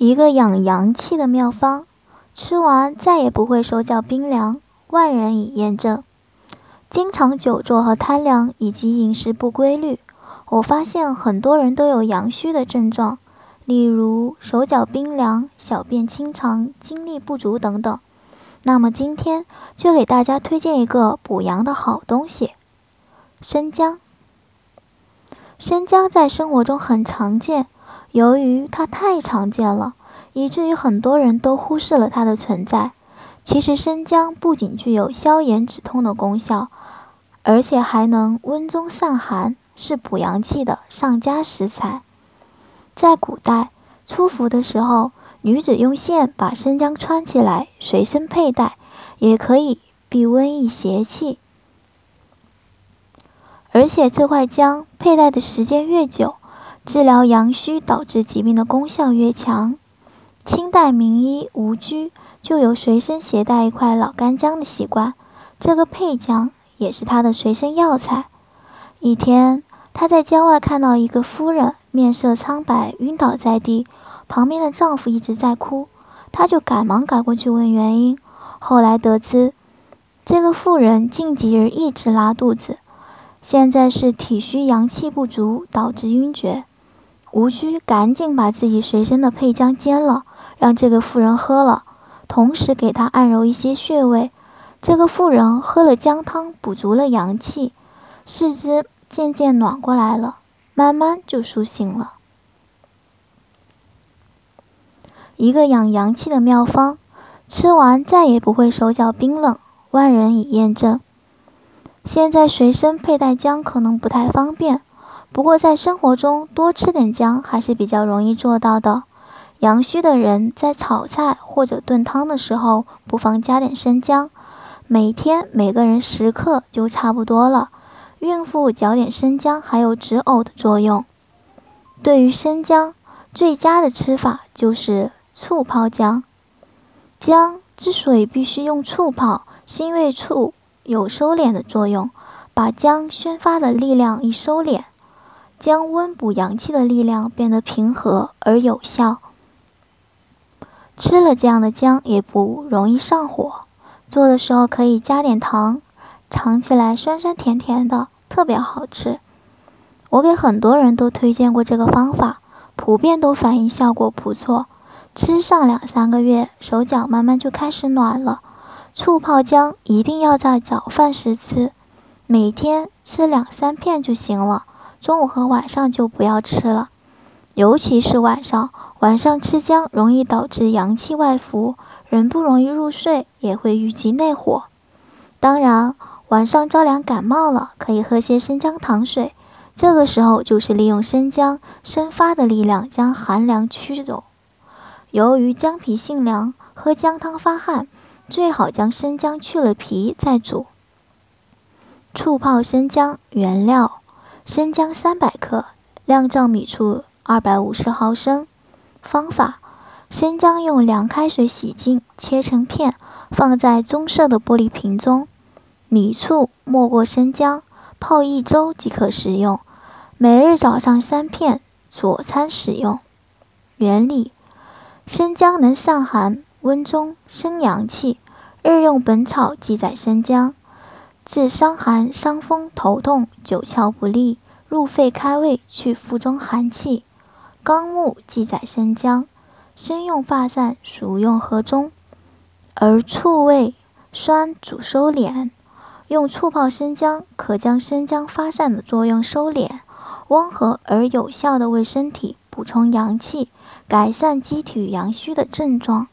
一个养阳气的妙方，吃完再也不会手脚冰凉，万人已验证。经常久坐和贪凉，以及饮食不规律，我发现很多人都有阳虚的症状，例如手脚冰凉、小便清长、精力不足等等。那么今天就给大家推荐一个补阳的好东西——生姜。生姜在生活中很常见。由于它太常见了，以至于很多人都忽视了它的存在。其实生姜不仅具有消炎止痛的功效，而且还能温中散寒，是补阳气的上佳食材。在古代，出伏的时候，女子用线把生姜穿起来，随身佩戴，也可以避瘟疫邪气。而且这块姜佩戴的时间越久，治疗阳虚导致疾病的功效越强。清代名医吴居就有随身携带一块老干姜的习惯，这个配姜也是他的随身药材。一天，他在郊外看到一个夫人面色苍白，晕倒在地，旁边的丈夫一直在哭，他就赶忙赶过去问原因。后来得知，这个妇人近几日一直拉肚子，现在是体虚阳气不足导致晕厥。吴居赶紧把自己随身的配姜煎了，让这个妇人喝了，同时给她按揉一些穴位。这个妇人喝了姜汤，补足了阳气，四肢渐渐暖过来了，慢慢就苏醒了。一个养阳气的妙方，吃完再也不会手脚冰冷，万人已验证。现在随身佩戴姜可能不太方便。不过，在生活中多吃点姜还是比较容易做到的。阳虚的人在炒菜或者炖汤的时候，不妨加点生姜，每天每个人十克就差不多了。孕妇嚼点生姜还有止呕的作用。对于生姜，最佳的吃法就是醋泡姜。姜之所以必须用醋泡，是因为醋有收敛的作用，把姜宣发的力量一收敛。将温补阳气的力量变得平和而有效。吃了这样的姜也不容易上火。做的时候可以加点糖，尝起来酸酸甜甜的，特别好吃。我给很多人都推荐过这个方法，普遍都反映效果不错。吃上两三个月，手脚慢慢就开始暖了。醋泡姜一定要在早饭时吃，每天吃两三片就行了。中午和晚上就不要吃了，尤其是晚上。晚上吃姜容易导致阳气外浮，人不容易入睡，也会郁积内火。当然，晚上着凉感冒了，可以喝些生姜糖水。这个时候就是利用生姜生发的力量将寒凉驱走。由于姜皮性凉，喝姜汤发汗，最好将生姜去了皮再煮。醋泡生姜原料。生姜三百克，酿造米醋二百五十毫升。方法：生姜用凉开水洗净，切成片，放在棕色的玻璃瓶中。米醋没过生姜，泡一周即可食用。每日早上三片，佐餐使用。原理：生姜能散寒、温中、生阳气。《日用本草》记载生姜。治伤寒、伤风、头痛、九窍不利、入肺开胃、去腹中寒气。纲目记载生姜，生用发散，熟用和中。而醋味酸，主收敛。用醋泡生姜，可将生姜发散的作用收敛，温和而有效的为身体补充阳气，改善机体阳虚的症状。